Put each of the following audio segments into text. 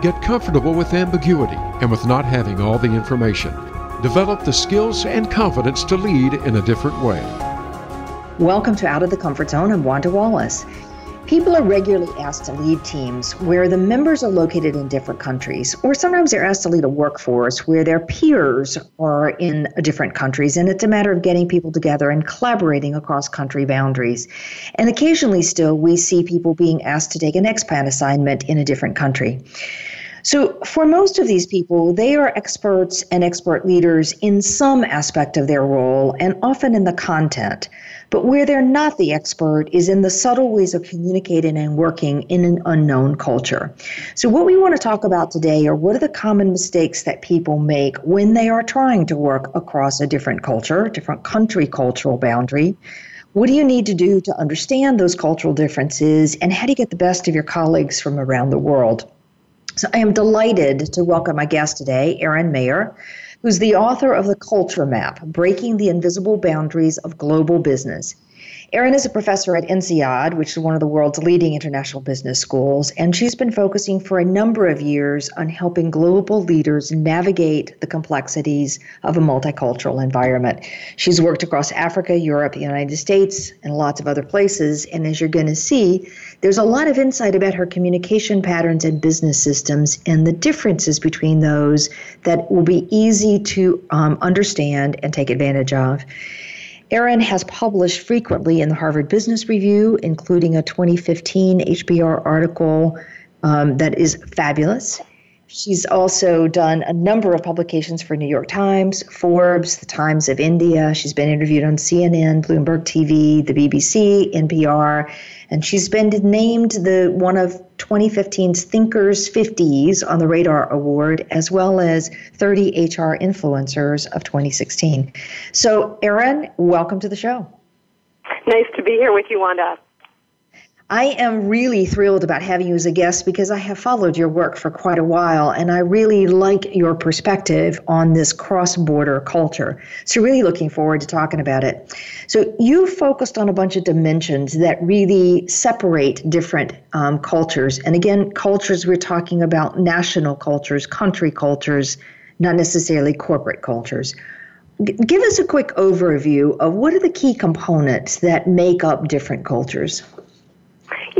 Get comfortable with ambiguity and with not having all the information. Develop the skills and confidence to lead in a different way. Welcome to Out of the Comfort Zone. I'm Wanda Wallace. People are regularly asked to lead teams where the members are located in different countries, or sometimes they're asked to lead a workforce where their peers are in different countries, and it's a matter of getting people together and collaborating across country boundaries. And occasionally, still, we see people being asked to take an expat assignment in a different country. So, for most of these people, they are experts and expert leaders in some aspect of their role and often in the content. But where they're not the expert is in the subtle ways of communicating and working in an unknown culture. So, what we want to talk about today are what are the common mistakes that people make when they are trying to work across a different culture, different country cultural boundary. What do you need to do to understand those cultural differences, and how do you get the best of your colleagues from around the world? So I am delighted to welcome my guest today, Erin Meyer, who's the author of The Culture Map Breaking the Invisible Boundaries of Global Business. Erin is a professor at INSEAD, which is one of the world's leading international business schools, and she's been focusing for a number of years on helping global leaders navigate the complexities of a multicultural environment. She's worked across Africa, Europe, the United States, and lots of other places, and as you're going to see, there's a lot of insight about her communication patterns and business systems and the differences between those that will be easy to um, understand and take advantage of. Erin has published frequently in the Harvard Business Review, including a 2015 HBR article um, that is fabulous. She's also done a number of publications for New York Times, Forbes, The Times of India. She's been interviewed on CNN, Bloomberg TV, the BBC, NPR, and she's been named the one of 2015's Thinkers 50s on the Radar Award, as well as 30 HR influencers of 2016. So, Erin, welcome to the show. Nice to be here with you, Wanda. I am really thrilled about having you as a guest because I have followed your work for quite a while and I really like your perspective on this cross border culture. So, really looking forward to talking about it. So, you focused on a bunch of dimensions that really separate different um, cultures. And again, cultures, we're talking about national cultures, country cultures, not necessarily corporate cultures. Give us a quick overview of what are the key components that make up different cultures.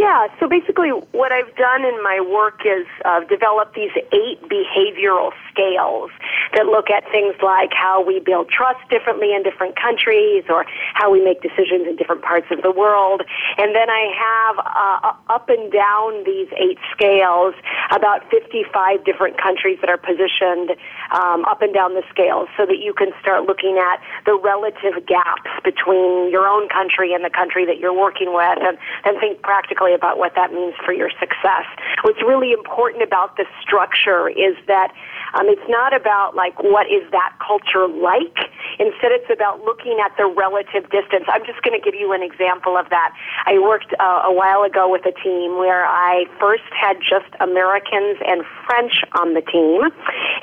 Yeah, so basically, what I've done in my work is uh, develop these eight behavioral scales that look at things like how we build trust differently in different countries or how we make decisions in different parts of the world. And then I have uh, up and down these eight scales about 55 different countries that are positioned um, up and down the scales so that you can start looking at the relative gaps between your own country and the country that you're working with and, and think practically about what that means for your success. What's really important about the structure is that um, it's not about like what is that culture like. Instead, it's about looking at the relative distance. I'm just going to give you an example of that. I worked uh, a while ago with a team where I first had just Americans and French on the team,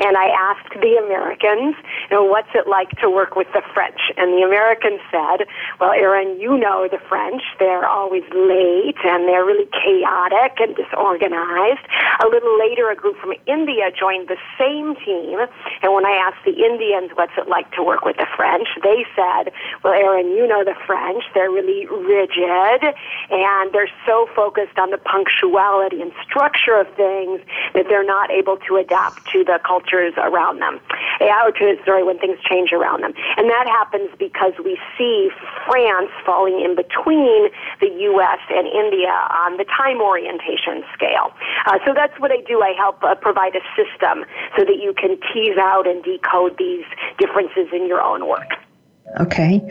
and I asked the Americans, you know, what's it like to work with the French? And the Americans said, well, Erin, you know the French. They're always late and they're really chaotic and disorganized. A little later, a group from India joined the same team. And when I asked the Indians what's it like to work with the French, they said, well, Erin, you know the French. They're really rigid and they're so focused on the punctuality and structure of things that they're not able to adapt to the cultures around them. Or to, sorry, when things change around them. And that happens because we see France falling in between the U.S. and India on the time orientation scale. Uh, so that's what I do. I help uh, provide a system so that you can tease out and decode these differences in your own work. Okay.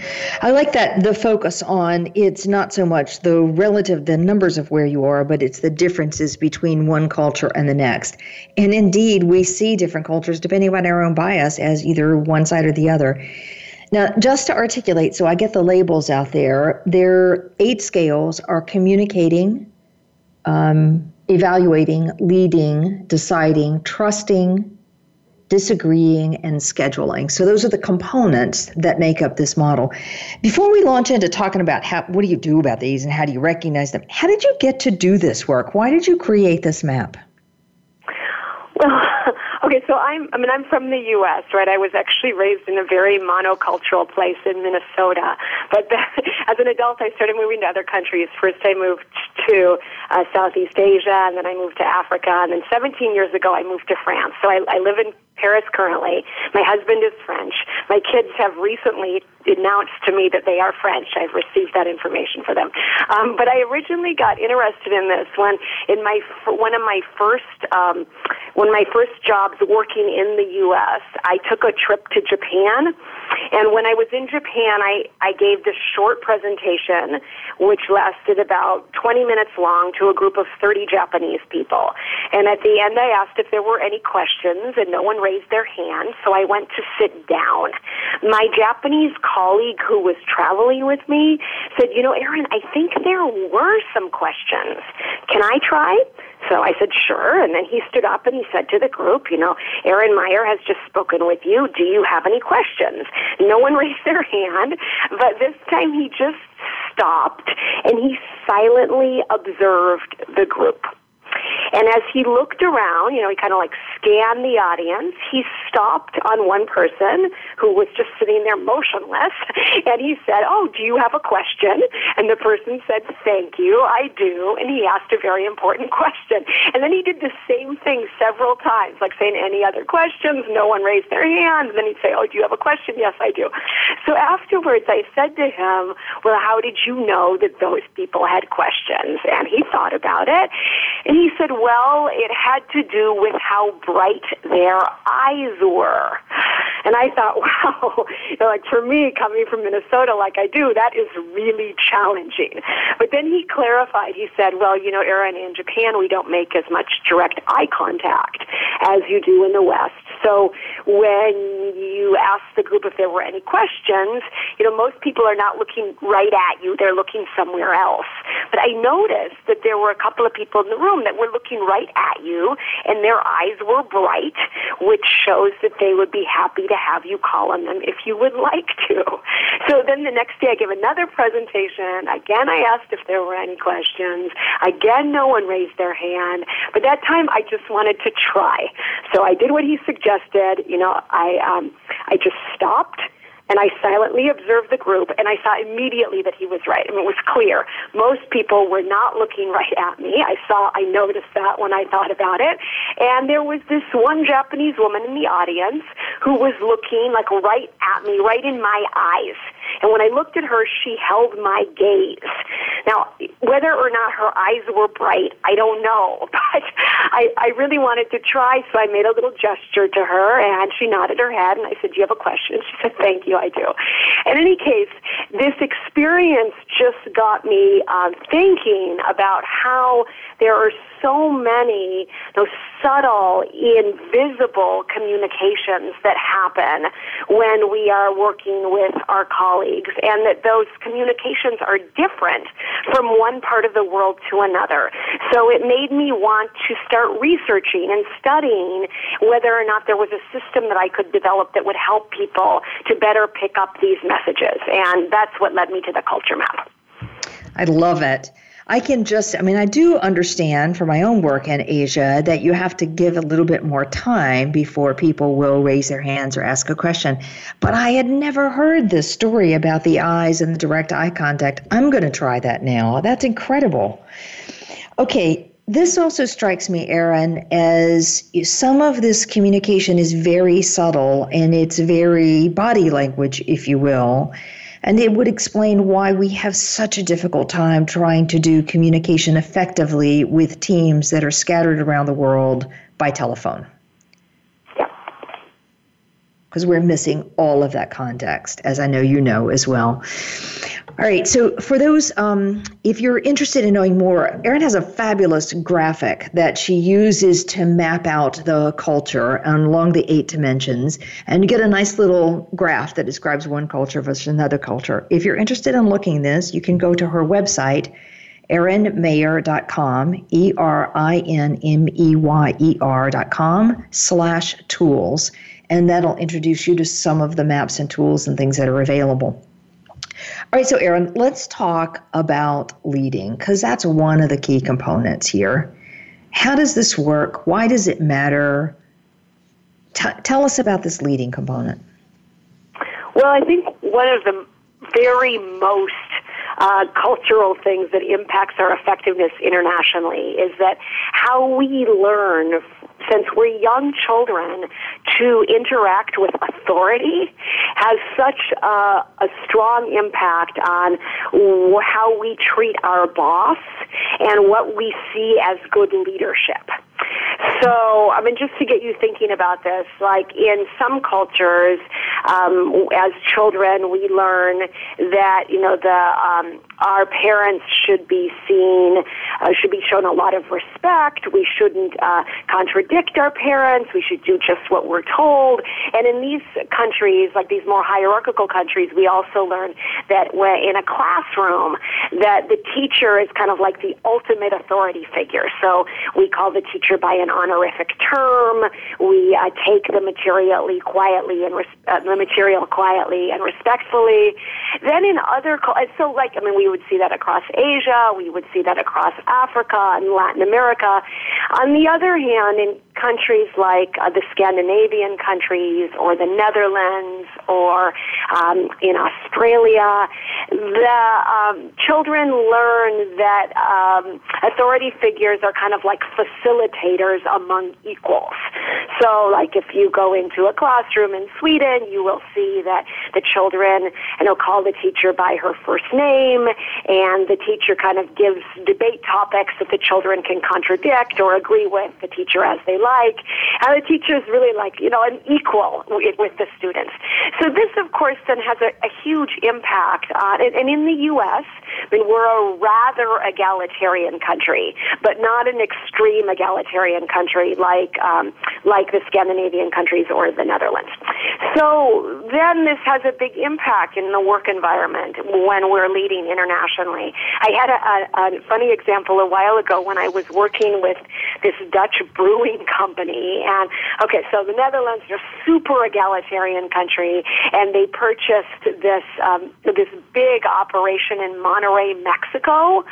I like that the focus on it's not so much the relative the numbers of where you are, but it's the differences between one culture and the next. And indeed, we see different cultures depending on our own bias as either one side or the other. Now, just to articulate, so I get the labels out there, their eight scales are communicating, um, evaluating, leading, deciding, trusting, disagreeing, and scheduling. So those are the components that make up this model. Before we launch into talking about how what do you do about these and how do you recognize them, how did you get to do this work? Why did you create this map? Well, okay, so I'm I mean I'm from the US, right? I was actually raised in a very monocultural place in Minnesota. But as an adult I started moving to other countries. First I moved to uh, Southeast Asia and then I moved to Africa and then 17 years ago I moved to France. So I, I live in Paris currently. My husband is French. My kids have recently announced to me that they are French. I've received that information for them. Um, but I originally got interested in this when in my one of my first um, one my first jobs working in the U.S. I took a trip to Japan, and when I was in Japan, I I gave this short presentation which lasted about 20 minutes long to a group of 30 Japanese people. And at the end, I asked if there were any questions, and no one raised their hand, so I went to sit down. My Japanese colleague who was traveling with me said, You know, Erin, I think there were some questions. Can I try? So I said, sure. And then he stood up and he said to the group, you know, Erin Meyer has just spoken with you. Do you have any questions? No one raised their hand, but this time he just stopped and he silently observed the group. And as he looked around, you know, he kind of like scanned the audience. He stopped on one person who was just sitting there motionless, and he said, "Oh, do you have a question?" And the person said, "Thank you, I do." And he asked a very important question. And then he did the same thing several times, like saying, "Any other questions?" No one raised their hand. And then he'd say, "Oh, do you have a question?" "Yes, I do." So afterwards, I said to him, "Well, how did you know that those people had questions?" And he thought about it, and he said, well, it had to do with how bright their eyes were. And I thought, wow, you know, like for me, coming from Minnesota like I do, that is really challenging. But then he clarified. He said, well, you know, Erin, in Japan, we don't make as much direct eye contact as you do in the West. So when you ask the group if there were any questions, you know, most people are not looking right at you. They're looking somewhere else. But I noticed that there were a couple of people in the room that were looking right at you, and their eyes were bright, which shows that they would be happy to have you call on them if you would like to. So then the next day I gave another presentation. Again, I asked if there were any questions. Again, no one raised their hand. But that time I just wanted to try. So I did what he suggested. You know, I, um, I just stopped and I silently observed the group, and I saw immediately that he was right. I mean, it was clear. Most people were not looking right at me. I saw, I noticed that when I thought about it. And there was this one Japanese woman in the audience who was looking like right at me, right in my eyes. And when I looked at her, she held my gaze. Now, whether or not her eyes were bright, I don't know, but I, I really wanted to try, so I made a little gesture to her, and she nodded her head, and I said, Do you have a question? She said, Thank you, I do. In any case, this experience just got me um, thinking about how there are so many those subtle, invisible communications that happen when we are working with our colleagues, and that those communications are different from one part of the world to another. So it made me want to start researching and studying whether or not there was a system that I could develop that would help people to better pick up these messages. And that's what led me to the culture map. I love it. I can just, I mean, I do understand from my own work in Asia that you have to give a little bit more time before people will raise their hands or ask a question. But I had never heard this story about the eyes and the direct eye contact. I'm going to try that now. That's incredible. Okay, this also strikes me, Erin, as some of this communication is very subtle and it's very body language, if you will. And it would explain why we have such a difficult time trying to do communication effectively with teams that are scattered around the world by telephone. because we're missing all of that context, as I know you know as well. All right, so for those, um, if you're interested in knowing more, Erin has a fabulous graphic that she uses to map out the culture along the eight dimensions, and you get a nice little graph that describes one culture versus another culture. If you're interested in looking this, you can go to her website, erinmeyer.com, E R I N M E Y E R.com slash tools, and that'll introduce you to some of the maps and tools and things that are available. All right, so Erin, let's talk about leading because that's one of the key components here. How does this work? Why does it matter? T- tell us about this leading component. Well, I think one of the very most uh, cultural things that impacts our effectiveness internationally is that how we learn since we're young children to interact with authority has such a, a strong impact on how we treat our boss and what we see as good leadership. So, I mean, just to get you thinking about this, like in some cultures, um, as children, we learn that you know the um, our parents should be seen, uh, should be shown a lot of respect. We shouldn't uh, contradict our parents. We should do just what we're told. And in these countries, like these more hierarchical countries, we also learn that when in a classroom, that the teacher is kind of like the ultimate authority figure. So we call the teacher by an honorific term. We uh, take the materially quietly and res- uh, the material quietly and respectfully. Then in other, so like I mean, we would see that across Asia. We would see that across Africa and Latin America. On the other hand, in countries like uh, the Scandinavian countries or the Netherlands or um, in Australia, the um, children learn that um, authority figures are kind of like facilitators among equals. So, like if you go into a classroom in Sweden, you will see that the children, and they'll call the teacher by her first name, and the teacher kind of gives debate topics that the children can contradict or agree with the teacher as they like. And the teacher is really like, you know, an equal with, the students. So this, of course, then has a, a huge impact on, and, and in the U.S., I mean, we're a rather egalitarian country, but not an extreme country like um, like the Scandinavian countries or the Netherlands. So then this has a big impact in the work environment when we're leading internationally. I had a, a, a funny example a while ago when I was working with this Dutch brewing company, and okay, so the Netherlands are a super egalitarian country, and they purchased this um, this big operation in Monterrey, Mexico.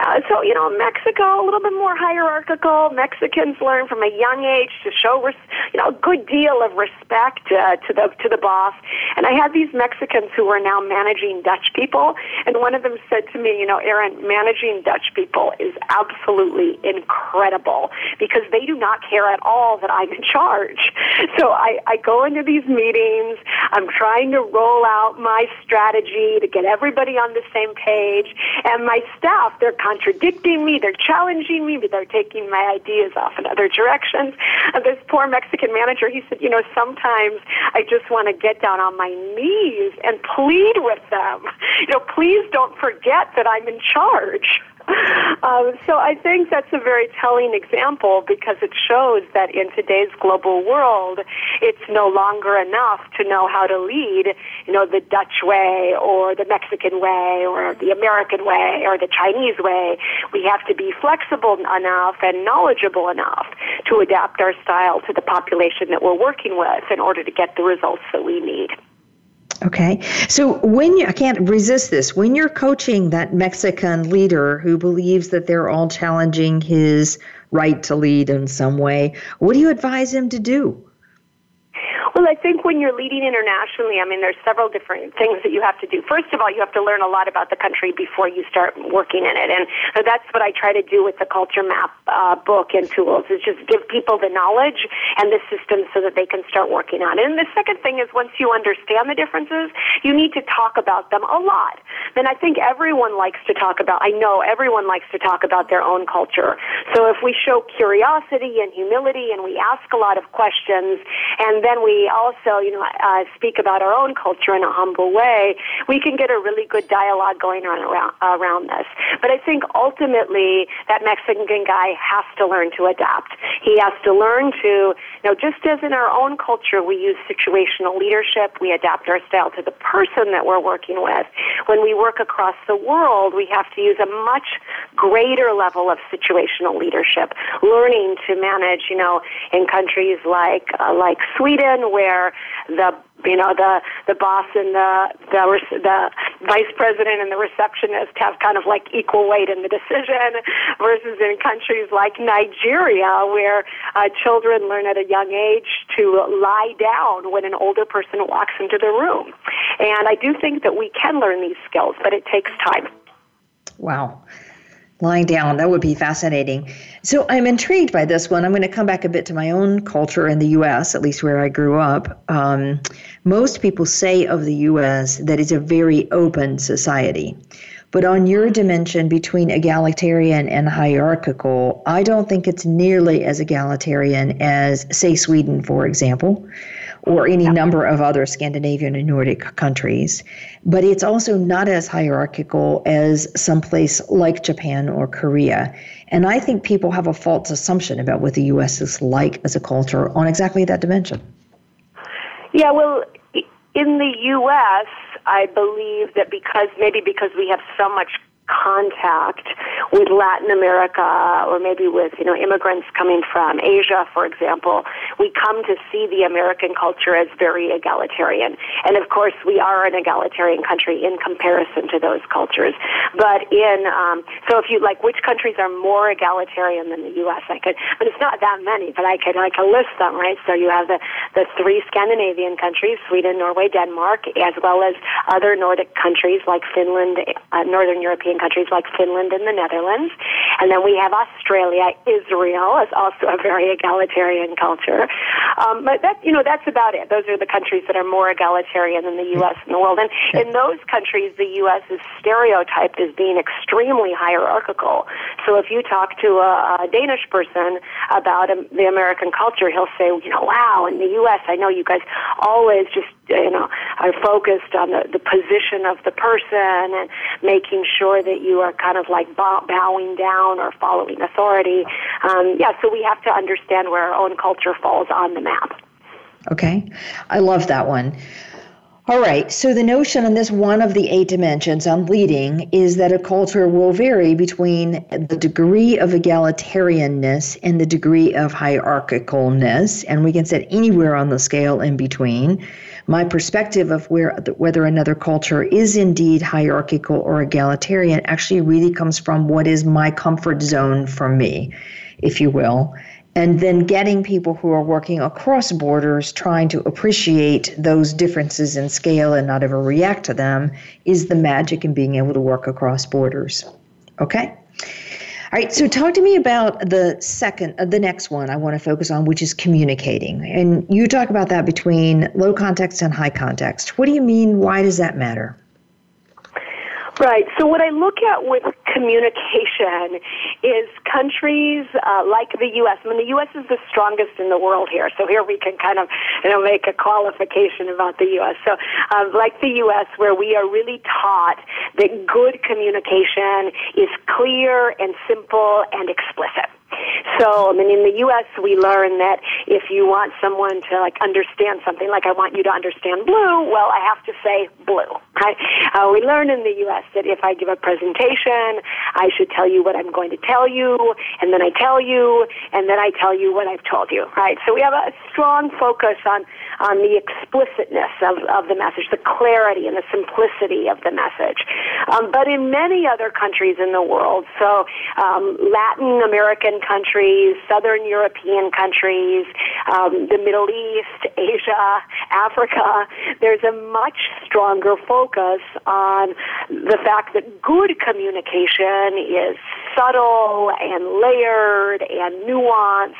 Uh, so you know, Mexico a little bit more hierarchical. Mexicans learn from a young age to show res- you know a good deal of respect uh, to the to the boss. And I had these Mexicans who were now managing Dutch people, and one of them said to me, you know, Erin, managing Dutch people is absolutely incredible because they do not care at all that I'm in charge. So I, I go into these meetings. I'm trying to roll out my strategy to get everybody on the same page, and my staff they're contradicting me, they're challenging me, but they're taking my ideas off in other directions. And this poor Mexican manager, he said, you know, sometimes I just want to get down on my knees and plead with them. You know, please don't forget that I'm in charge. Um, so I think that's a very telling example because it shows that in today's global world, it's no longer enough to know how to lead, you know, the Dutch way or the Mexican way or the American way or the Chinese way. We have to be flexible enough and knowledgeable enough to adapt our style to the population that we're working with in order to get the results that we need. Okay. So when you, I can't resist this, when you're coaching that Mexican leader who believes that they're all challenging his right to lead in some way, what do you advise him to do? Well, I think when you're leading internationally, I mean, there's several different things that you have to do. First of all, you have to learn a lot about the country before you start working in it, and that's what I try to do with the culture map uh, book and tools is just give people the knowledge and the systems so that they can start working on it. And the second thing is once you understand the differences, you need to talk about them a lot. And I think everyone likes to talk about. I know everyone likes to talk about their own culture. So if we show curiosity and humility and we ask a lot of questions, and then we also, you know, uh, speak about our own culture in a humble way, we can get a really good dialogue going on around, around this. But I think ultimately that Mexican guy has to learn to adapt. He has to learn to, you know, just as in our own culture we use situational leadership, we adapt our style to the person that we're working with. When we work across the world, we have to use a much greater level of situational leadership, learning to manage, you know, in countries like uh, like Sweden where the you know the the boss and the the the vice president and the receptionist have kind of like equal weight in the decision versus in countries like Nigeria where uh, children learn at a young age to lie down when an older person walks into the room. And I do think that we can learn these skills but it takes time. Wow lying down. That would be fascinating. So I'm intrigued by this one. I'm going to come back a bit to my own culture in the U.S., at least where I grew up. Um, most people say of the U.S. that it's a very open society. But on your dimension between egalitarian and hierarchical, I don't think it's nearly as egalitarian as, say, Sweden, for example or any yeah. number of other Scandinavian and Nordic countries. But it's also not as hierarchical as someplace like Japan or Korea. And I think people have a false assumption about what the U.S. is like as a culture on exactly that dimension. Yeah, well, in the U.S., I believe that because maybe because we have so much contact with Latin America or maybe with, you know, immigrants coming from Asia, for example, we come to see the American culture as very egalitarian. And of course, we are an egalitarian country in comparison to those cultures. But in, um, so if you like, which countries are more egalitarian than the U.S.? I could, but it's not that many, but I could, could list them, right? So you have the, the three Scandinavian countries, Sweden, Norway, Denmark, as well as other Nordic countries like Finland, uh, Northern European countries like Finland and the Netherlands. And then we have Australia. Israel is also a very egalitarian culture. Um, but that, you know, that's about it. Those are the countries that are more egalitarian than the U.S. in the world. And in those countries, the U.S. is stereotyped as being extremely hierarchical. So if you talk to a, a Danish person about um, the American culture, he'll say, you know, wow, in the U.S., I know you guys always just you know are focused on the, the position of the person and making sure that you are kind of like bowing down or following authority. Um, yeah, so we have to understand where our own culture falls on the map. Okay, I love that one. All right, so the notion on this one of the eight dimensions on leading is that a culture will vary between the degree of egalitarianness and the degree of hierarchicalness, and we can set anywhere on the scale in between my perspective of where whether another culture is indeed hierarchical or egalitarian actually really comes from what is my comfort zone for me, if you will. And then getting people who are working across borders trying to appreciate those differences in scale and not ever react to them is the magic in being able to work across borders. Okay? All right, so talk to me about the second, uh, the next one I want to focus on, which is communicating. And you talk about that between low context and high context. What do you mean? Why does that matter? Right. So what I look at with communication is countries uh, like the U.S. I mean, the U.S. is the strongest in the world here. So here we can kind of, you know, make a qualification about the U.S. So, um, like the U.S., where we are really taught that good communication is clear and simple and explicit. So, I mean, in the U.S., we learn that if you want someone to like understand something, like I want you to understand blue, well, I have to say blue. Right? Uh, we learn in the U.S. that if I give a presentation, I should tell you what I'm going to tell you, and then I tell you, and then I tell you what I've told you. Right? So we have a strong focus on on the explicitness of, of the message, the clarity and the simplicity of the message. Um, but in many other countries in the world, so um, Latin American countries, Southern European countries, um, the Middle East, Asia, Africa, there's a much stronger focus on the fact that good communication is subtle and layered and nuanced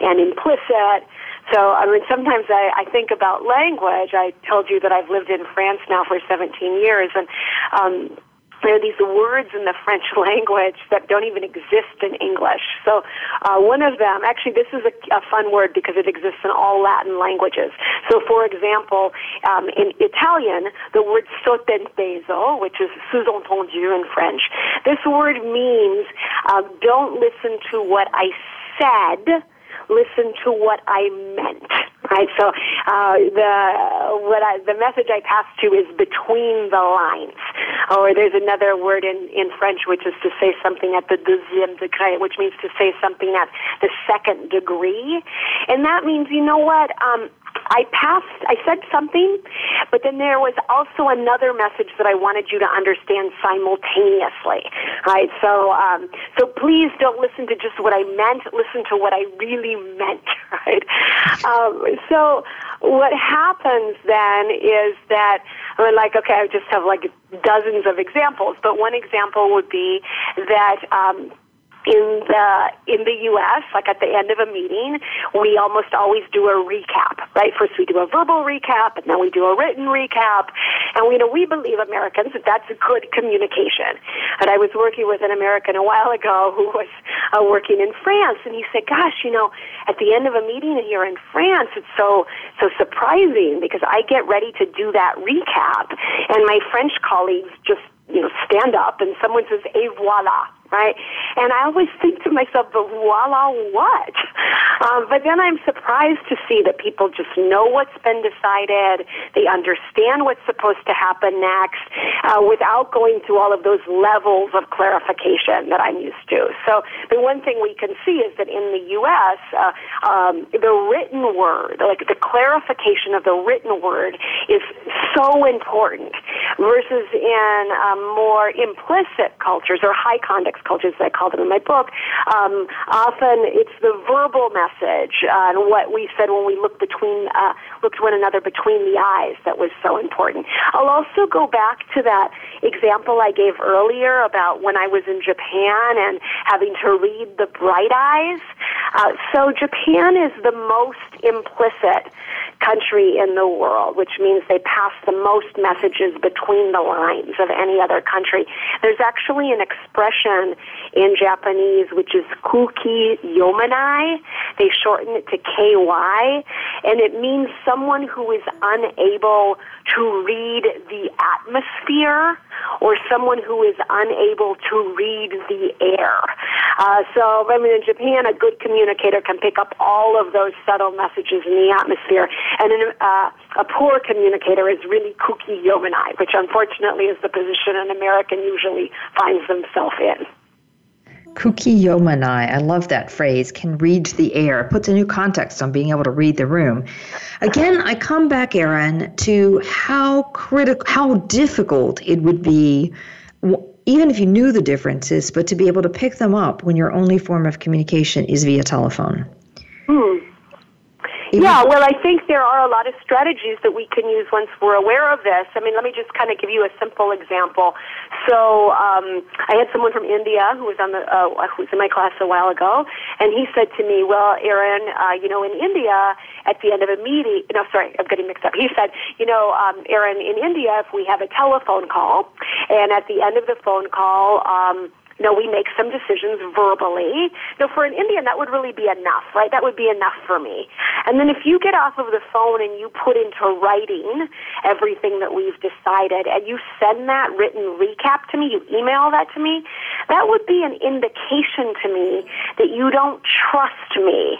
and implicit so, I mean, sometimes I, I think about language. I told you that I've lived in France now for 17 years, and um, there are these words in the French language that don't even exist in English. So uh, one of them, actually, this is a, a, fun word because it exists in all Latin languages. So, for example, um, in Italian, the word sottinteso, which is sous-entendu in French, this word means uh, don't listen to what I said listen to what I meant. Right. So uh, the what I, the message I pass to is between the lines. Or there's another word in in French which is to say something at the deuxième degré, which means to say something at the second degree, and that means you know what. Um, I passed, I said something, but then there was also another message that I wanted you to understand simultaneously, right? So, um, so please don't listen to just what I meant, listen to what I really meant, right? Um, so what happens then is that, I mean, like, okay, I just have like dozens of examples, but one example would be that, um, in the in the U.S., like at the end of a meeting, we almost always do a recap. Right? First, we do a verbal recap, and then we do a written recap. And we know we believe Americans that that's good communication. And I was working with an American a while ago who was uh, working in France, and he said, "Gosh, you know, at the end of a meeting here in France, it's so so surprising because I get ready to do that recap, and my French colleagues just you know stand up, and someone says, "Et voilà." Right? And I always think to myself, but voila, what? Um, but then I'm surprised to see that people just know what's been decided. They understand what's supposed to happen next uh, without going through all of those levels of clarification that I'm used to. So the one thing we can see is that in the U.S., uh, um, the written word, like the clarification of the written word, is so important versus in um, more implicit cultures or high context cultures, as I call them in my book, um, often it's the verbal message uh, and what we said when we looked between uh, looked one another between the eyes that was so important. I'll also go back to that example I gave earlier about when I was in Japan and having to read the bright eyes. Uh, so Japan is the most implicit country in the world, which means they pass the most messages between the lines of any other country. There's actually an expression in Japanese which is kuki yomanai. They shorten it to KY, and it means someone who is unable to read the atmosphere or someone who is unable to read the air. Uh, so, I mean, in Japan, a good communicator can pick up all of those subtle messages in the atmosphere, and in, uh, a poor communicator is really kuki yomanai, which unfortunately is the position an American usually finds themselves in. Kuki Yomanai, I love that phrase, can read the air, It puts a new context on being able to read the room. Again, I come back, Erin, to how critical, how difficult it would be, even if you knew the differences, but to be able to pick them up when your only form of communication is via telephone. Yeah, well, I think there are a lot of strategies that we can use once we're aware of this. I mean, let me just kind of give you a simple example. So, um, I had someone from India who was on the uh, who was in my class a while ago, and he said to me, "Well, Erin, uh, you know, in India, at the end of a meeting, no, sorry, I'm getting mixed up. He said, you know, um, Erin, in India, if we have a telephone call, and at the end of the phone call." Um, know, we make some decisions verbally. No, for an Indian, that would really be enough, right? That would be enough for me. And then if you get off of the phone and you put into writing everything that we've decided and you send that written recap to me, you email that to me, that would be an indication to me that you don't trust me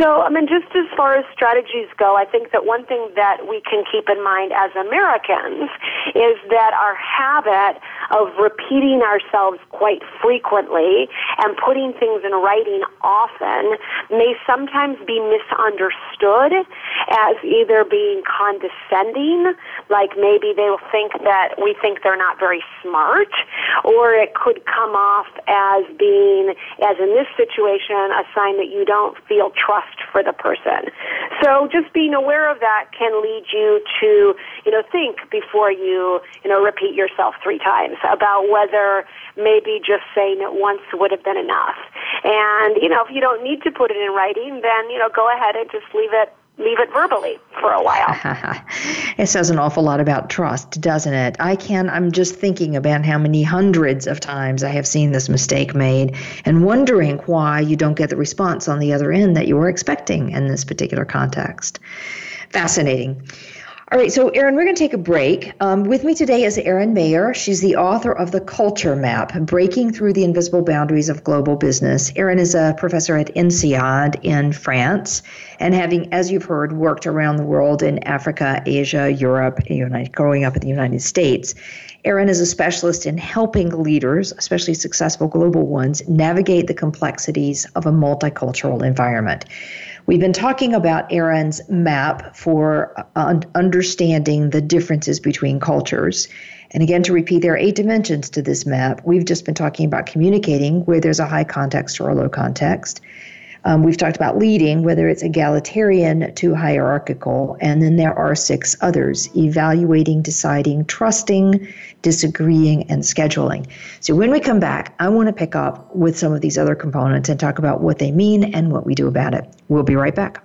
so, I mean, just as far as strategies go, I think that one thing that we can keep in mind as Americans is that our habit of repeating ourselves quite frequently and putting things in writing often may sometimes be misunderstood as either being condescending, like maybe they will think that we think they're not very smart, or it could come off as being, as in this situation, a sign that you don't feel trust for the person. So just being aware of that can lead you to, you know, think before you, you know, repeat yourself three times about whether maybe just saying it once would have been enough. And, you know, if you don't need to put it in writing, then, you know, go ahead and just leave it leave it verbally for a while. it says an awful lot about trust, doesn't it? I can I'm just thinking about how many hundreds of times I have seen this mistake made and wondering why you don't get the response on the other end that you were expecting in this particular context. Fascinating. All right, so Erin, we're going to take a break. Um, with me today is Erin Meyer. She's the author of The Culture Map Breaking Through the Invisible Boundaries of Global Business. Erin is a professor at INSEAD in France, and having, as you've heard, worked around the world in Africa, Asia, Europe, United, growing up in the United States. Erin is a specialist in helping leaders, especially successful global ones, navigate the complexities of a multicultural environment. We've been talking about Erin's map for uh, understanding the differences between cultures. And again, to repeat, there are eight dimensions to this map. We've just been talking about communicating where there's a high context or a low context. Um, we've talked about leading, whether it's egalitarian to hierarchical, and then there are six others evaluating, deciding, trusting, disagreeing, and scheduling. So when we come back, I want to pick up with some of these other components and talk about what they mean and what we do about it. We'll be right back.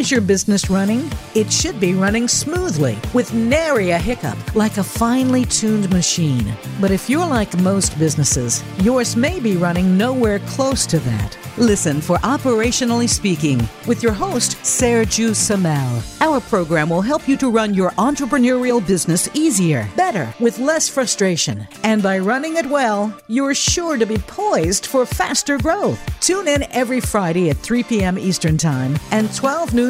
is your business running? It should be running smoothly with nary a hiccup, like a finely tuned machine. But if you're like most businesses, yours may be running nowhere close to that. Listen for Operationally Speaking with your host, Sergio Samel. Our program will help you to run your entrepreneurial business easier, better, with less frustration. And by running it well, you're sure to be poised for faster growth. Tune in every Friday at 3 p.m. Eastern Time and 12 noon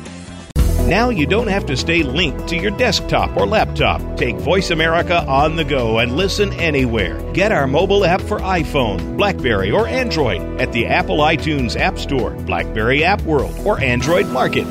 Now you don't have to stay linked to your desktop or laptop. Take Voice America on the go and listen anywhere. Get our mobile app for iPhone, Blackberry, or Android at the Apple iTunes App Store, Blackberry App World, or Android Market.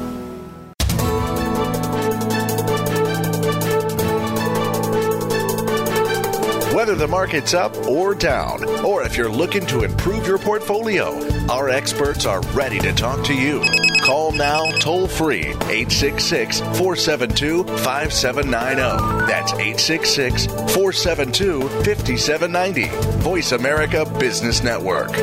Whether the market's up or down, or if you're looking to improve your portfolio, our experts are ready to talk to you. Call now toll free 866 472 5790. That's 866 472 5790. Voice America Business Network.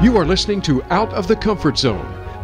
You are listening to Out of the Comfort Zone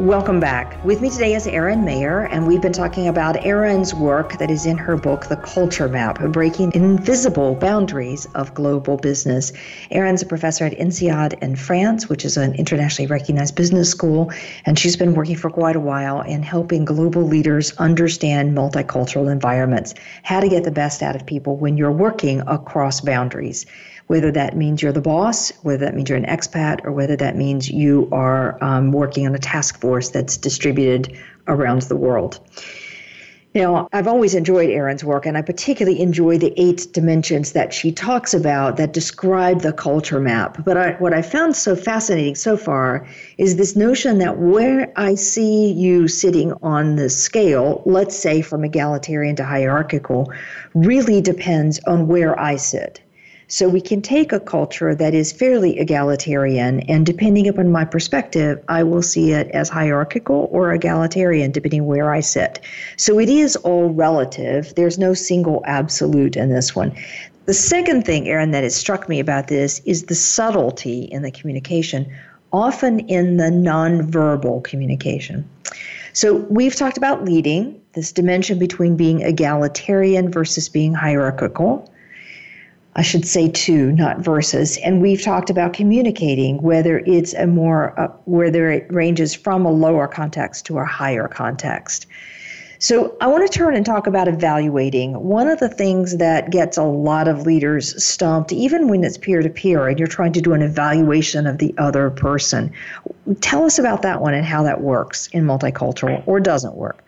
Welcome back. With me today is Erin Meyer, and we've been talking about Erin's work that is in her book, The Culture Map Breaking Invisible Boundaries of Global Business. Erin's a professor at INSEAD in France, which is an internationally recognized business school, and she's been working for quite a while in helping global leaders understand multicultural environments, how to get the best out of people when you're working across boundaries whether that means you're the boss, whether that means you're an expat, or whether that means you are um, working on a task force that's distributed around the world. Now, I've always enjoyed Erin's work, and I particularly enjoy the eight dimensions that she talks about that describe the culture map. But I, what I found so fascinating so far is this notion that where I see you sitting on the scale, let's say from egalitarian to hierarchical, really depends on where I sit. So we can take a culture that is fairly egalitarian, and depending upon my perspective, I will see it as hierarchical or egalitarian, depending where I sit. So it is all relative. There's no single absolute in this one. The second thing, Erin, that has struck me about this is the subtlety in the communication, often in the nonverbal communication. So we've talked about leading, this dimension between being egalitarian versus being hierarchical. I should say two, not versus. And we've talked about communicating, whether it's a more, uh, whether it ranges from a lower context to a higher context. So I want to turn and talk about evaluating. One of the things that gets a lot of leaders stumped, even when it's peer to peer and you're trying to do an evaluation of the other person. Tell us about that one and how that works in multicultural or doesn't work.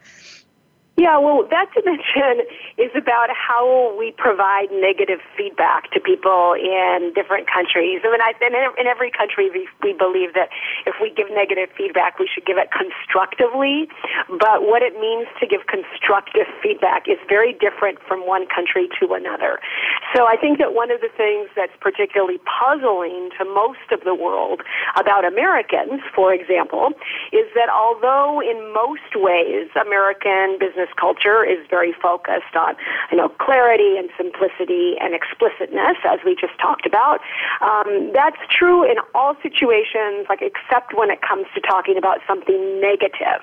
Yeah, well, that dimension is about how we provide negative feedback to people in different countries. I mean, I, in every country, we, we believe that if we give negative feedback, we should give it constructively. But what it means to give constructive feedback is very different from one country to another. So I think that one of the things that's particularly puzzling to most of the world about Americans, for example, is that although in most ways American business culture is very focused on, you know, clarity and simplicity and explicitness, as we just talked about. Um, that's true in all situations, like except when it comes to talking about something negative.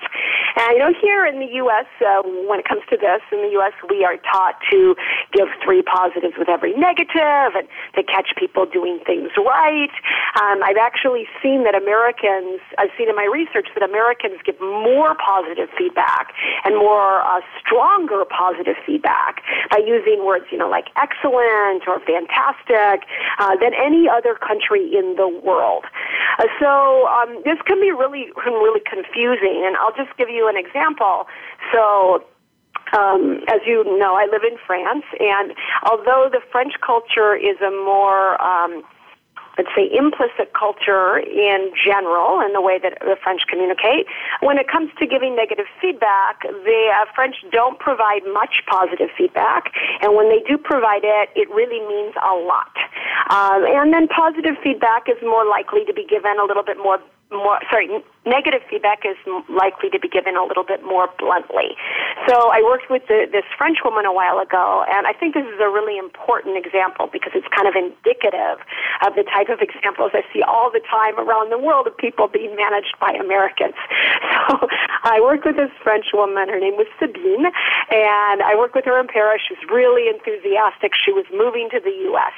And you know, here in the U.S., uh, when it comes to this, in the U.S., we are taught to give three positives with every negative, and to catch people doing things right. Um, I've actually seen that Americans, I've seen in my research that Americans give more positive feedback and more uh, stronger positive feedback by using words, you know, like excellent or fantastic uh, than any other country in the world. Uh, so um, this can be really, really confusing, and I'll just give you an example. So um, as you know, I live in France, and although the French culture is a more um, let's say, implicit culture in general and the way that the French communicate. When it comes to giving negative feedback, the uh, French don't provide much positive feedback, and when they do provide it, it really means a lot. Um, and then positive feedback is more likely to be given a little bit more more sorry negative feedback is likely to be given a little bit more bluntly. So i worked with the, this french woman a while ago and i think this is a really important example because it's kind of indicative of the type of examples i see all the time around the world of people being managed by americans. So i worked with this french woman. Her name was sabine and i worked with her in paris. She was really enthusiastic. She was moving to the us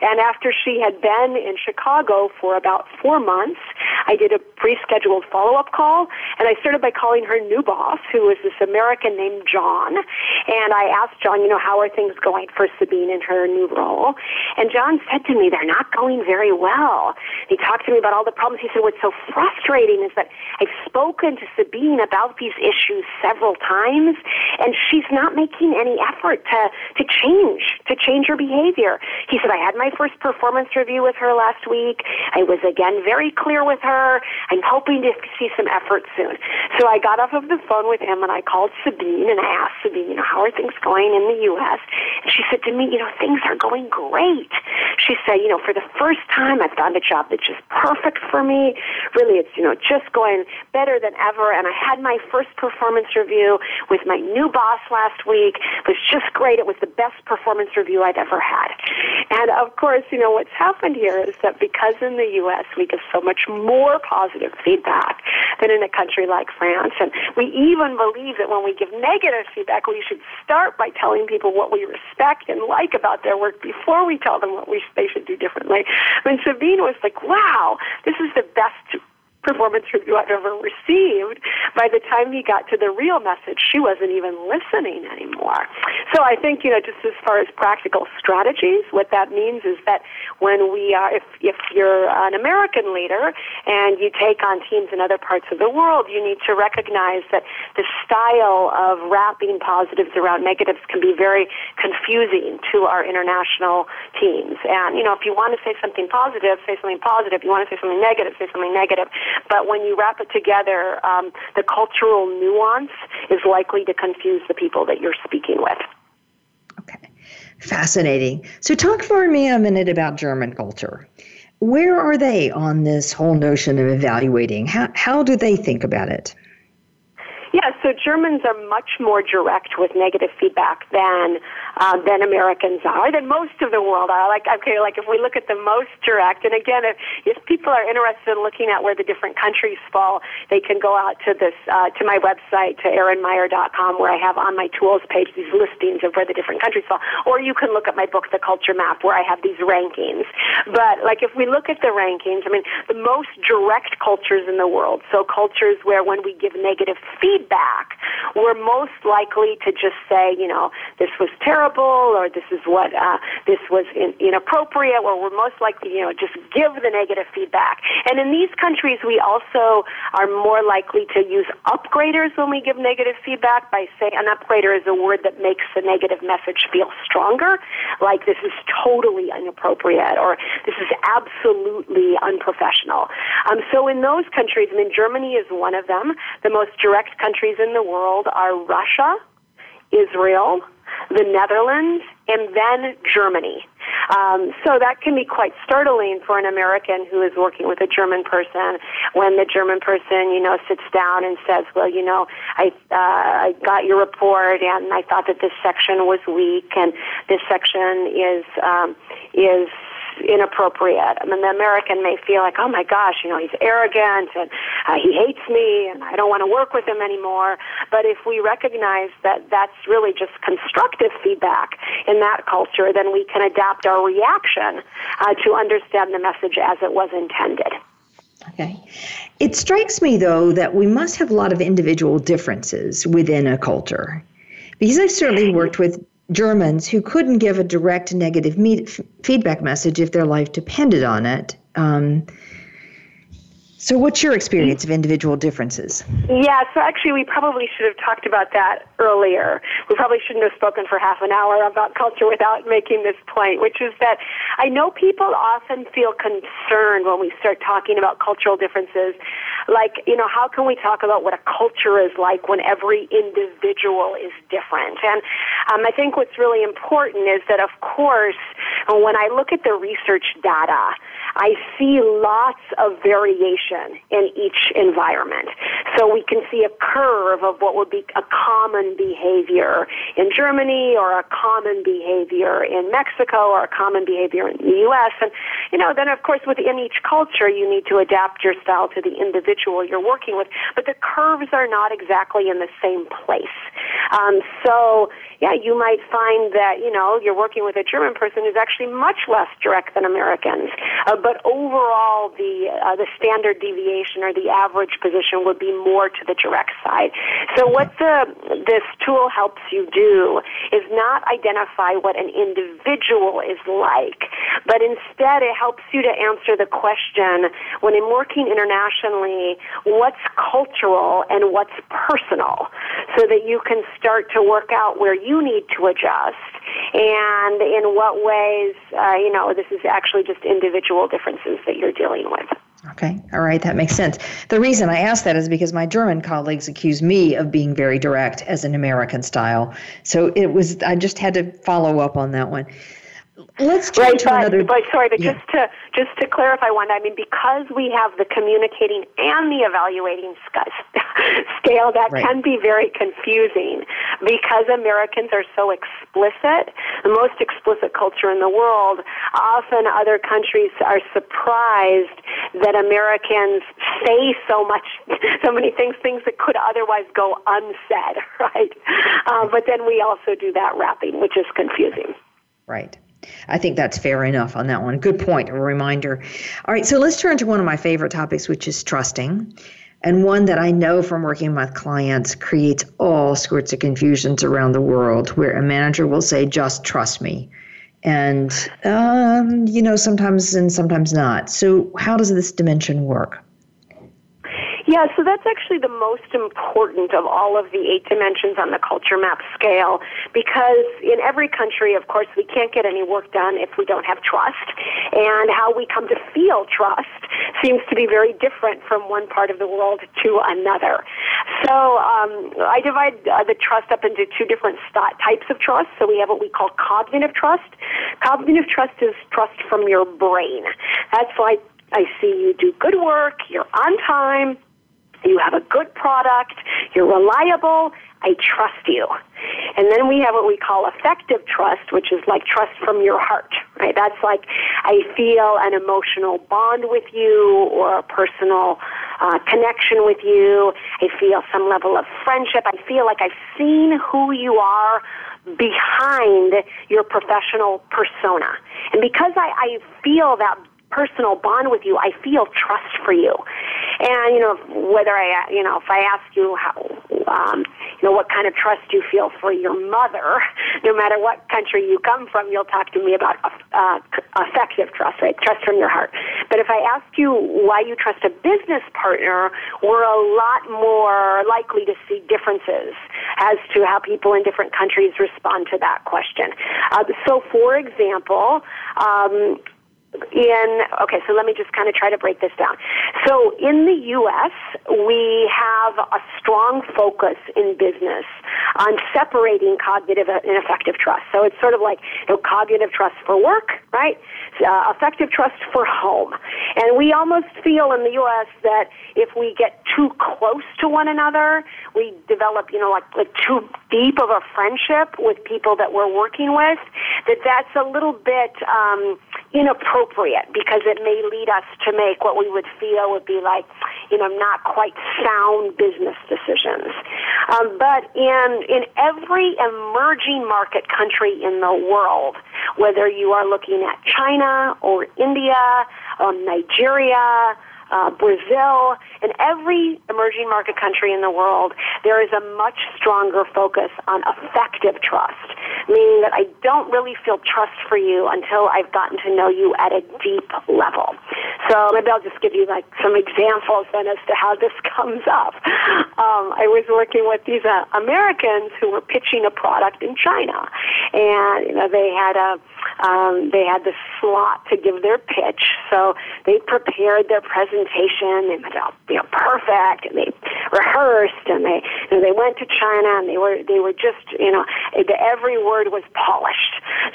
and after she had been in chicago for about four months i did a pre-scheduled follow-up call, and I started by calling her new boss, who was this American named John. And I asked John, you know, how are things going for Sabine in her new role? And John said to me, they're not going very well. He talked to me about all the problems. He said, what's so frustrating is that I've spoken to Sabine about these issues several times, and she's not making any effort to, to change, to change her behavior. He said, I had my first performance review with her last week. I was again very clear with her. I'm hoping to see some effort soon. So I got off of the phone with him and I called Sabine and I asked Sabine, you know, how are things going in the U.S.? And she said to me, you know, things are going great. She said, you know, for the first time I found a job that's just perfect for me. Really, it's, you know, just going better than ever. And I had my first performance review with my new boss last week. It was just great. It was the best performance review I'd ever had. And of course, you know, what's happened here is that because in the U.S. we get so much more positive feedback than in a country like France. And we even believe that when we give negative feedback, we should start by telling people what we respect and like about their work before we tell them what we, they should do differently. Mean, Sabine was like, wow, this is the best performance review I've ever received. by the time he got to the real message, she wasn't even listening anymore. So I think, you know, just as far as practical strategies, what that means is that when we are, if, if you're an American leader and you take on teams in other parts of the world, you need to recognize that the style of wrapping positives around negatives can be very confusing to our international teams. And, you know, if you want to say something positive, say something positive. If You want to say something negative, say something negative. But when you wrap it together, um, the cultural nuance is likely to confuse the people that you're speaking with. Okay. Fascinating. So, talk for me a minute about German culture. Where are they on this whole notion of evaluating? How, how do they think about it? Yeah, so Germans are much more direct with negative feedback than uh, than Americans are, than most of the world are. Like okay, like if we look at the most direct, and again, if, if people are interested in looking at where the different countries fall, they can go out to this uh, to my website to erinmeyer.com where I have on my tools page these listings of where the different countries fall, or you can look at my book, The Culture Map, where I have these rankings. But like if we look at the rankings, I mean, the most direct cultures in the world, so cultures where when we give negative feedback, we're most likely to just say, you know, this was terrible or this is what, uh, this was in, inappropriate, or we're most likely, you know, just give the negative feedback. And in these countries, we also are more likely to use upgraders when we give negative feedback by saying an upgrader is a word that makes the negative message feel stronger, like this is totally inappropriate or this is absolutely unprofessional. Um, so in those countries, I mean, Germany is one of them, the most direct countries in the world are Russia, Israel, the Netherlands, and then Germany. Um, so that can be quite startling for an American who is working with a German person when the German person, you know, sits down and says, "Well, you know, I uh, I got your report and I thought that this section was weak and this section is um, is inappropriate. I mean, the American may feel like, oh my gosh, you know, he's arrogant and uh, he hates me and I don't want to work with him anymore. But if we recognize that that's really just constructive feedback in that culture, then we can adapt our reaction uh, to understand the message as it was intended. Okay. It strikes me, though, that we must have a lot of individual differences within a culture. Because I've certainly worked with Germans who couldn't give a direct negative me- feedback message if their life depended on it. Um, so, what's your experience of individual differences? Yeah, so actually, we probably should have talked about that earlier. We probably shouldn't have spoken for half an hour about culture without making this point, which is that I know people often feel concerned when we start talking about cultural differences. Like, you know, how can we talk about what a culture is like when every individual is different? And um, I think what's really important is that, of course, when I look at the research data, I see lots of variation in each environment. So we can see a curve of what would be a common behavior in Germany or a common behavior in Mexico or a common behavior in the US. And, you know, then of course within each culture you need to adapt your style to the individual you're working with. But the curves are not exactly in the same place. Um, so, yeah, you might find that, you know, you're working with a German person who's actually much less direct than Americans. Uh, but overall, the uh, the standard deviation or the average position would be more to the direct side. So what the this tool helps you do is not identify what an individual is like, but instead it helps you to answer the question when I'm working internationally, what's cultural and what's personal, so that you can start to work out where you need to adjust and in what ways, uh, you know, this is actually just individual differences that you're dealing with. Okay, all right, that makes sense. The reason I ask that is because my German colleagues accuse me of being very direct as an American style. So it was, I just had to follow up on that one. Let's right, to but, another. But sorry, but yeah. just to just to clarify one, I mean because we have the communicating and the evaluating scale, that right. can be very confusing. Because Americans are so explicit, the most explicit culture in the world. Often, other countries are surprised that Americans say so much, so many things, things that could otherwise go unsaid, right? Uh, but then we also do that wrapping, which is confusing. Right. I think that's fair enough on that one. Good point, a reminder. All right, so let's turn to one of my favorite topics, which is trusting. and one that I know from working with clients creates all sorts of confusions around the world where a manager will say, just trust me. And, um, you know, sometimes and sometimes not. So, how does this dimension work? Yeah, so that's actually the most important of all of the eight dimensions on the culture map scale because in every country, of course, we can't get any work done if we don't have trust. And how we come to feel trust seems to be very different from one part of the world to another. So um, I divide uh, the trust up into two different st- types of trust. So we have what we call cognitive trust. Cognitive trust is trust from your brain. That's like I see you do good work, you're on time, you have a good product, you're reliable, I trust you. And then we have what we call affective trust, which is like trust from your heart, right? That's like I feel an emotional bond with you or a personal uh, connection with you. I feel some level of friendship. I feel like I've seen who you are behind your professional persona. And because I, I feel that personal bond with you, I feel trust for you. And you know, whether I, you know, if I ask you how, um, you know, what kind of trust you feel for your mother, no matter what country you come from, you'll talk to me about uh, affective trust, right? Trust from your heart. But if I ask you why you trust a business partner, we're a lot more likely to see differences as to how people in different countries respond to that question. Uh, so, for example, um, in okay so let me just kind of try to break this down. So in the US we have a strong focus in business on separating cognitive and affective trust. So it's sort of like you know, cognitive trust for work right? Uh, affective trust for home. And we almost feel in the US that if we get too close to one another we develop you know like, like too deep of a friendship with people that we're working with that that's a little bit um, inappropriate because it may lead us to make what we would feel would be like, you know, not quite sound business decisions. Um, but in in every emerging market country in the world, whether you are looking at China or India, or Nigeria, uh, Brazil, in every emerging market country in the world, there is a much stronger focus on affective trust, meaning that I don't really feel trust for you until I've gotten to know you at a deep level. So maybe I'll just give you like some examples then as to how this comes up. Um, I was working with these uh, Americans who were pitching a product in China, and you know they had a um, they had the slot to give their pitch, so they prepared their presentation. They went out, you know, perfect, and they rehearsed, and they know, they went to China, and they were they were just you know every word was polished.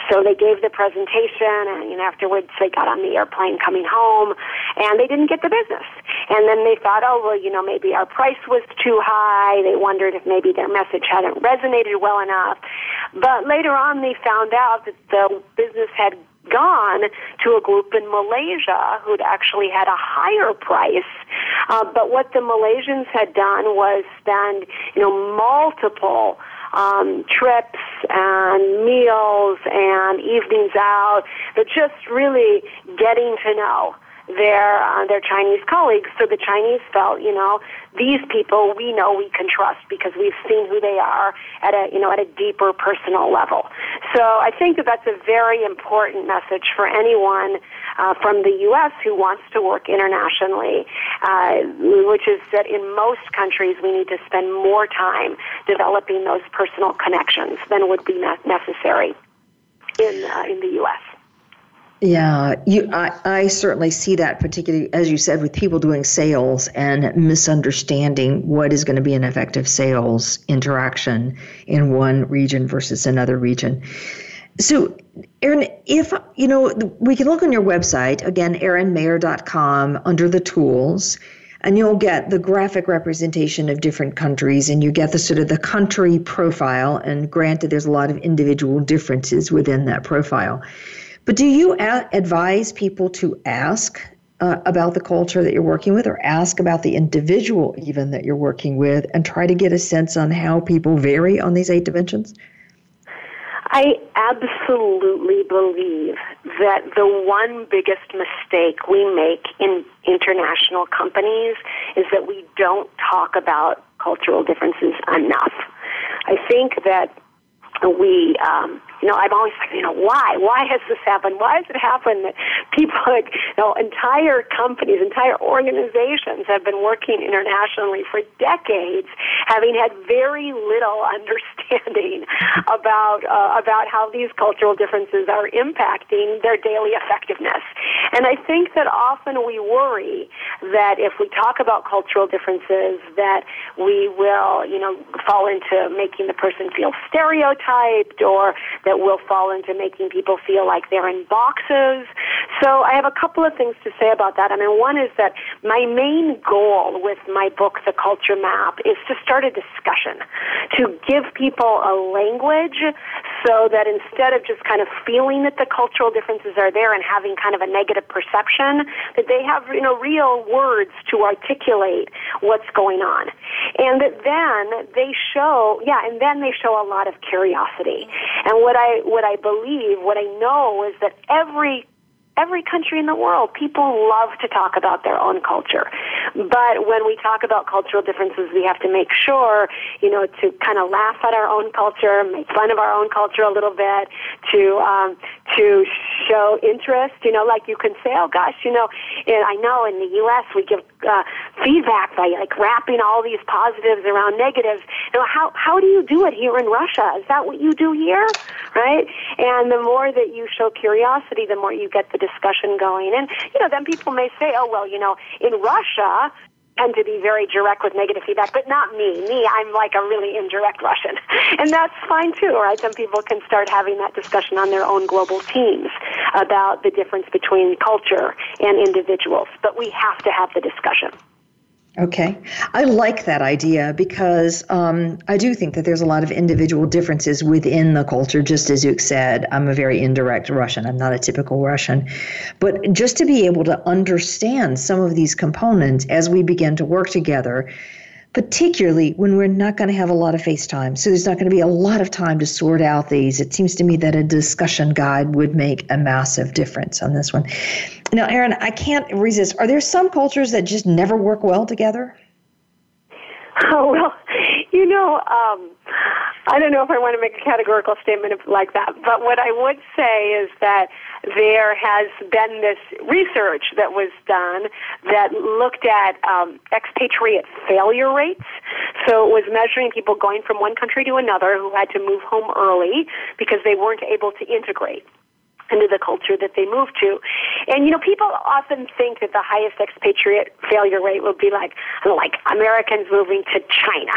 So they gave the presentation, and you know, afterwards they got on the airplane coming home, and they didn't get the business. And then they thought, oh well, you know, maybe our price was too high. They wondered if maybe their message hadn't resonated well enough. But later on, they found out that the business had gone to a group in Malaysia who'd actually had a higher price. Uh, but what the Malaysians had done was spend, you know, multiple um, trips and meals and evenings out, but just really getting to know their uh, their Chinese colleagues. So the Chinese felt, you know, these people we know we can trust because we've seen who they are at a you know at a deeper personal level. So I think that that's a very important message for anyone uh, from the U.S. who wants to work internationally, uh, which is that in most countries we need to spend more time developing those personal connections than would be necessary in uh, in the U.S. Yeah, you, I, I certainly see that, particularly as you said, with people doing sales and misunderstanding what is going to be an effective sales interaction in one region versus another region. So, Erin, if you know, we can look on your website again, erinmeyer.com, under the tools, and you'll get the graphic representation of different countries, and you get the sort of the country profile. And granted, there's a lot of individual differences within that profile. But do you a- advise people to ask uh, about the culture that you're working with or ask about the individual even that you're working with and try to get a sense on how people vary on these eight dimensions? I absolutely believe that the one biggest mistake we make in international companies is that we don't talk about cultural differences enough. I think that we um, know, I'm always like, you know, why? Why has this happened? Why has it happened that people, like, you know, entire companies, entire organizations have been working internationally for decades, having had very little understanding about uh, about how these cultural differences are impacting their daily effectiveness. And I think that often we worry that if we talk about cultural differences, that we will, you know, fall into making the person feel stereotyped or that will fall into making people feel like they're in boxes. So I have a couple of things to say about that. I mean, one is that my main goal with my book, The Culture Map, is to start a discussion, to give people a language so that instead of just kind of feeling that the cultural differences are there and having kind of a negative perception, that they have, you know, real words to articulate what's going on. And that then they show, yeah, and then they show a lot of curiosity. And what I, what I believe, what I know is that every every country in the world, people love to talk about their own culture. But when we talk about cultural differences, we have to make sure, you know, to kind of laugh at our own culture, make fun of our own culture a little bit, to um, to show interest. You know, like you can say, oh gosh, you know, and I know in the U.S. we give uh, feedback by like wrapping all these positives around negatives. You know, how how do you do it here in Russia? Is that what you do here, right? And the more that you show curiosity, the more you get the discussion going. And, you know, then people may say, oh, well, you know, in Russia, tend to be very direct with negative feedback, but not me. Me, I'm like a really indirect Russian. And that's fine too, right? Some people can start having that discussion on their own global teams about the difference between culture and individuals. But we have to have the discussion. Okay. I like that idea because um, I do think that there's a lot of individual differences within the culture, just as you said. I'm a very indirect Russian, I'm not a typical Russian. But just to be able to understand some of these components as we begin to work together particularly when we're not going to have a lot of FaceTime. So there's not going to be a lot of time to sort out these. It seems to me that a discussion guide would make a massive difference on this one. Now, Erin, I can't resist. Are there some cultures that just never work well together? Oh, well, you know, um, I don't know if I want to make a categorical statement like that, but what I would say is that there has been this research that was done that looked at um, expatriate failure rates. So it was measuring people going from one country to another who had to move home early because they weren't able to integrate into the culture that they move to. And you know, people often think that the highest expatriate failure rate would be like like Americans moving to China.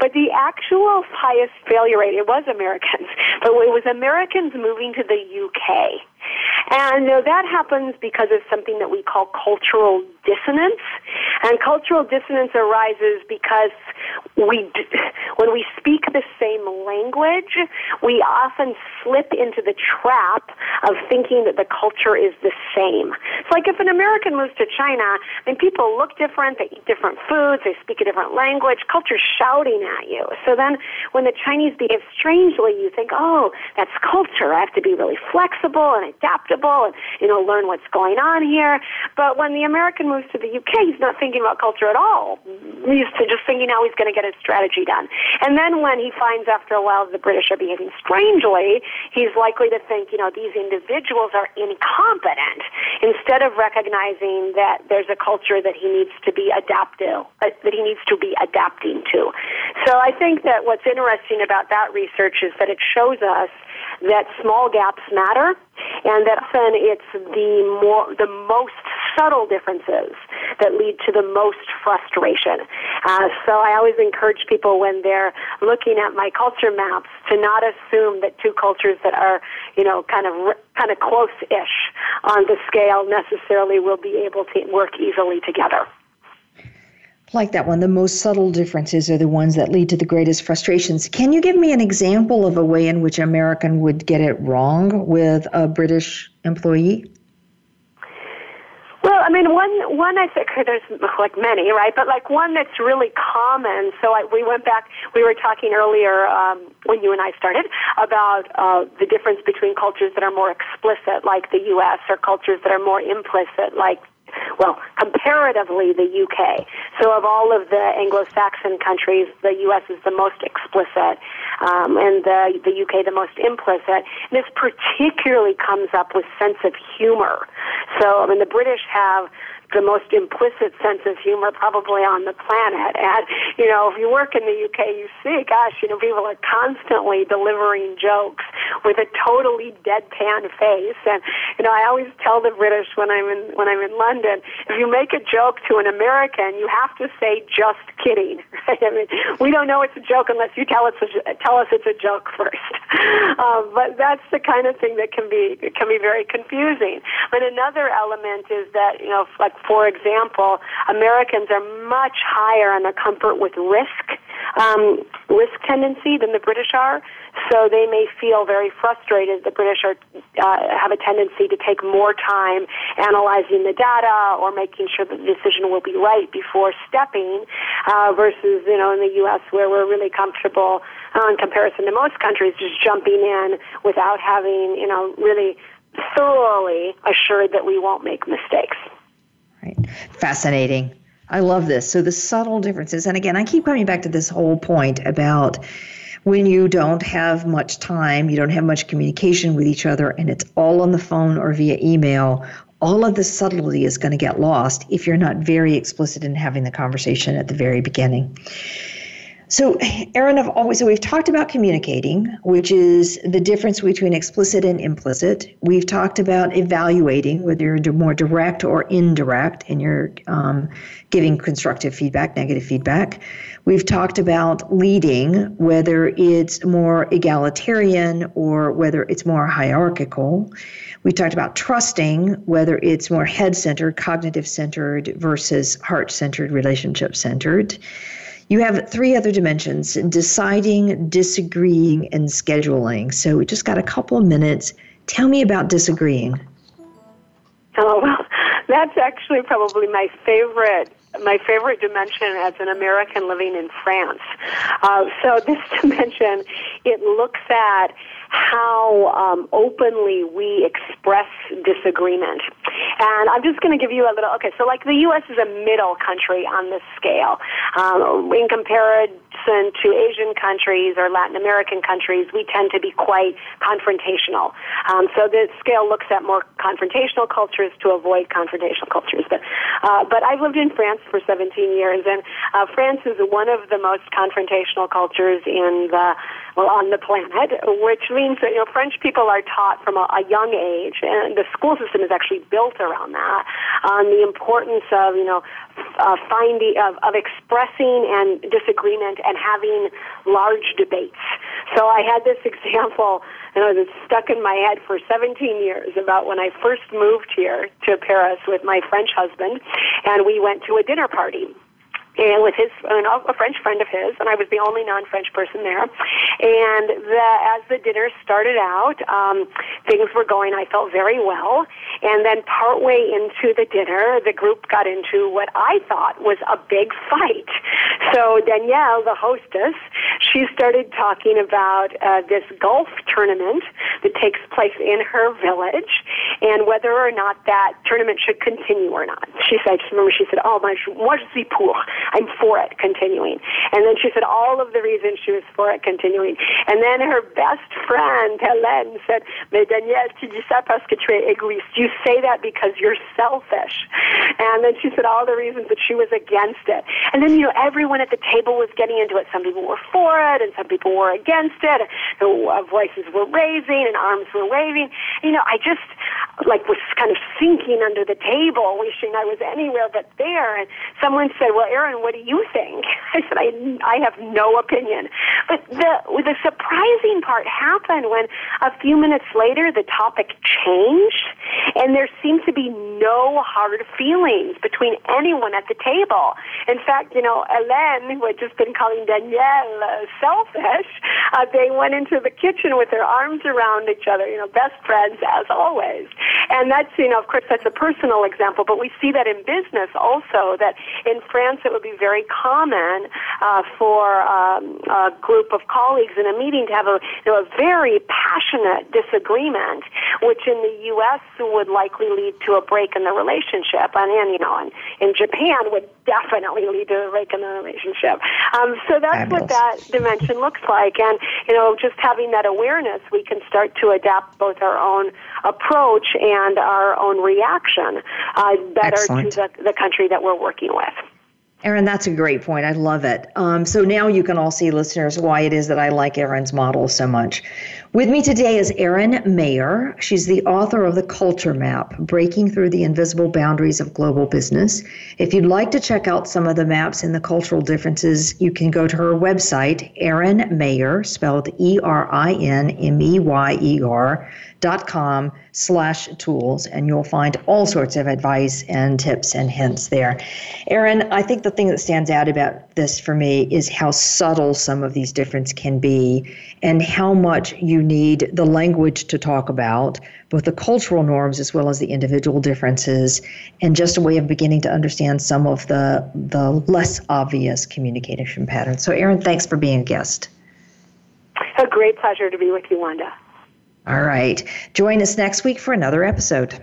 But the actual highest failure rate it was Americans, but it was Americans moving to the UK. And that happens because of something that we call cultural dissonance. And cultural dissonance arises because we, when we speak the same language, we often slip into the trap of thinking that the culture is the same. It's like if an American moves to China, I mean, people look different, they eat different foods, they speak a different language, culture's shouting at you. So then when the Chinese behave strangely, you think, oh, that's culture. I have to be really flexible and adaptable and, you know, learn what's going on here. But when the American moves to the UK, he's not thinking about culture at all. He's just thinking how he's going to get his strategy done. And then when he finds after a while that the British are behaving strangely, he's likely to think, you know, these individuals are incompetent instead of recognizing that there's a culture that he needs to be adaptive, uh, that he needs to be adapting to. So I think that what's interesting about that research is that it shows us that small gaps matter and that often it's the more the most subtle differences that lead to the most frustration. Uh, so I always encourage people when they're looking at my culture maps to not assume that two cultures that are you know kind of kind of close-ish on the scale necessarily will be able to work easily together like that one. The most subtle differences are the ones that lead to the greatest frustrations. Can you give me an example of a way in which American would get it wrong with a British employee? Well, I mean, one one I think there's like many, right? But like one that's really common. So I, we went back. We were talking earlier um, when you and I started about uh, the difference between cultures that are more explicit, like the U.S., or cultures that are more implicit, like well, comparatively the UK. So of all of the Anglo-Saxon countries, the US is the most explicit, um, and the, the UK the most implicit. And this particularly comes up with sense of humor. So, I mean, the British have the most implicit sense of humor probably on the planet. And, you know, if you work in the UK, you see, gosh, you know, people are constantly delivering jokes with a totally deadpan face. And, you know, I always tell the British when I'm in, when I'm in London, if you make a joke to an American, you have to say, just kidding. I mean, we don't know it's a joke unless you tell us, tell us it's a joke first. Um, but that's the kind of thing that can be, can be very confusing. But another element is that, you know, like for example, Americans are much higher on their comfort with risk um, risk tendency than the British are. So they may feel very frustrated. The British are uh, have a tendency to take more time analyzing the data or making sure that the decision will be right before stepping, uh, versus you know in the U.S. where we're really comfortable uh, in comparison to most countries, just jumping in without having you know really thoroughly assured that we won't make mistakes. Right. Fascinating. I love this. So the subtle differences, and again, I keep coming back to this whole point about when you don't have much time, you don't have much communication with each other, and it's all on the phone or via email. All of the subtlety is going to get lost if you're not very explicit in having the conversation at the very beginning. So, Erin, I've always so we've talked about communicating, which is the difference between explicit and implicit. We've talked about evaluating, whether you're more direct or indirect, and you're um, giving constructive feedback, negative feedback. We've talked about leading, whether it's more egalitarian or whether it's more hierarchical. We talked about trusting, whether it's more head centered, cognitive centered versus heart centered, relationship centered. You have three other dimensions deciding, disagreeing, and scheduling. So we just got a couple of minutes. Tell me about disagreeing. Oh, well, that's actually probably my favorite my favorite dimension as an American living in France. Uh, so this dimension, it looks at how um, openly we express disagreement. And I'm just going to give you a little, okay, so like the U.S. is a middle country on this scale. Um, in comparison to Asian countries or Latin American countries, we tend to be quite confrontational. Um, so the scale looks at more confrontational cultures to avoid confrontational cultures. But, uh, but I've lived in France for 17 years, and uh, France is one of the most confrontational cultures in the well, on the planet, which means that you know French people are taught from a, a young age, and the school system is actually built around that, on the importance of you know uh, finding of, of expressing and disagreement and having large debates. So I had this example, you know, that's stuck in my head for 17 years about when I first moved here to Paris with my French husband, and we went to a dinner party and with his know, a French friend of his, and I was the only non-French person there. And the, as the dinner started out, um, things were going. I felt very well, and then partway into the dinner, the group got into what I thought was a big fight. So Danielle, the hostess, she started talking about uh, this golf tournament that takes place in her village, and whether or not that tournament should continue or not. She said, remember, she said, "Oh, moi, moi je suis pour." I'm for it continuing. And then she said all of the reasons she was for it continuing. And then her best friend, Hélène, said, Mais Danielle, tu dis ça parce que tu es égoïste. You say that because you're selfish. And then she said all the reasons that she was against it. And then, you know, everyone at the table was getting into it. Some people were for it and some people were against it. The uh, voices were raising and arms were waving. You know, I just, like, was kind of sinking under the table, wishing I was anywhere but there. And someone said, Well, Erin, what do you think? I said, I, I have no opinion. But the, the surprising part happened when a few minutes later the topic changed and there seemed to be no hard feelings between anyone at the table. In fact, you know, Hélène, who had just been calling Danielle uh, selfish, uh, they went into the kitchen with their arms around each other, you know, best friends as always. And that's, you know, of course, that's a personal example, but we see that in business also, that in France it would be very common uh, for um, a group of colleagues in a meeting to have a, you know, a very passionate disagreement, which in the U.S. would likely lead to a break in the relationship, and in you know, in, in Japan would definitely lead to a break in the relationship. Um, so that's Fabulous. what that dimension looks like, and you know, just having that awareness, we can start to adapt both our own approach and our own reaction uh, better Excellent. to the, the country that we're working with. Erin, that's a great point. I love it. Um, so now you can all see, listeners, why it is that I like Erin's model so much. With me today is Erin Meyer. She's the author of The Culture Map Breaking Through the Invisible Boundaries of Global Business. If you'd like to check out some of the maps and the cultural differences, you can go to her website, Erin Meyer, spelled E R I N M E Y E R com slash tools and you'll find all sorts of advice and tips and hints there. Erin i think the thing that stands out about this for me is how subtle some of these differences can be and how much you need the language to talk about both the cultural norms as well as the individual differences and just a way of beginning to understand some of the the less obvious communication patterns. So erin thanks for being a guest. A great pleasure to be with you wanda all right. Join us next week for another episode.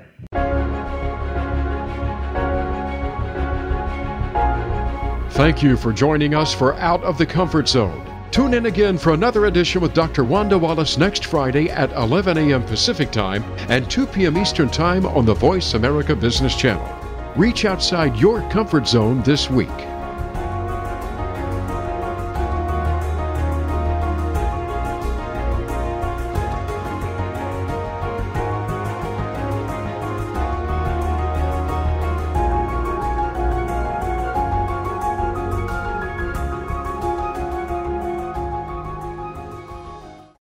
Thank you for joining us for Out of the Comfort Zone. Tune in again for another edition with Dr. Wanda Wallace next Friday at 11 a.m. Pacific Time and 2 p.m. Eastern Time on the Voice America Business Channel. Reach outside your comfort zone this week.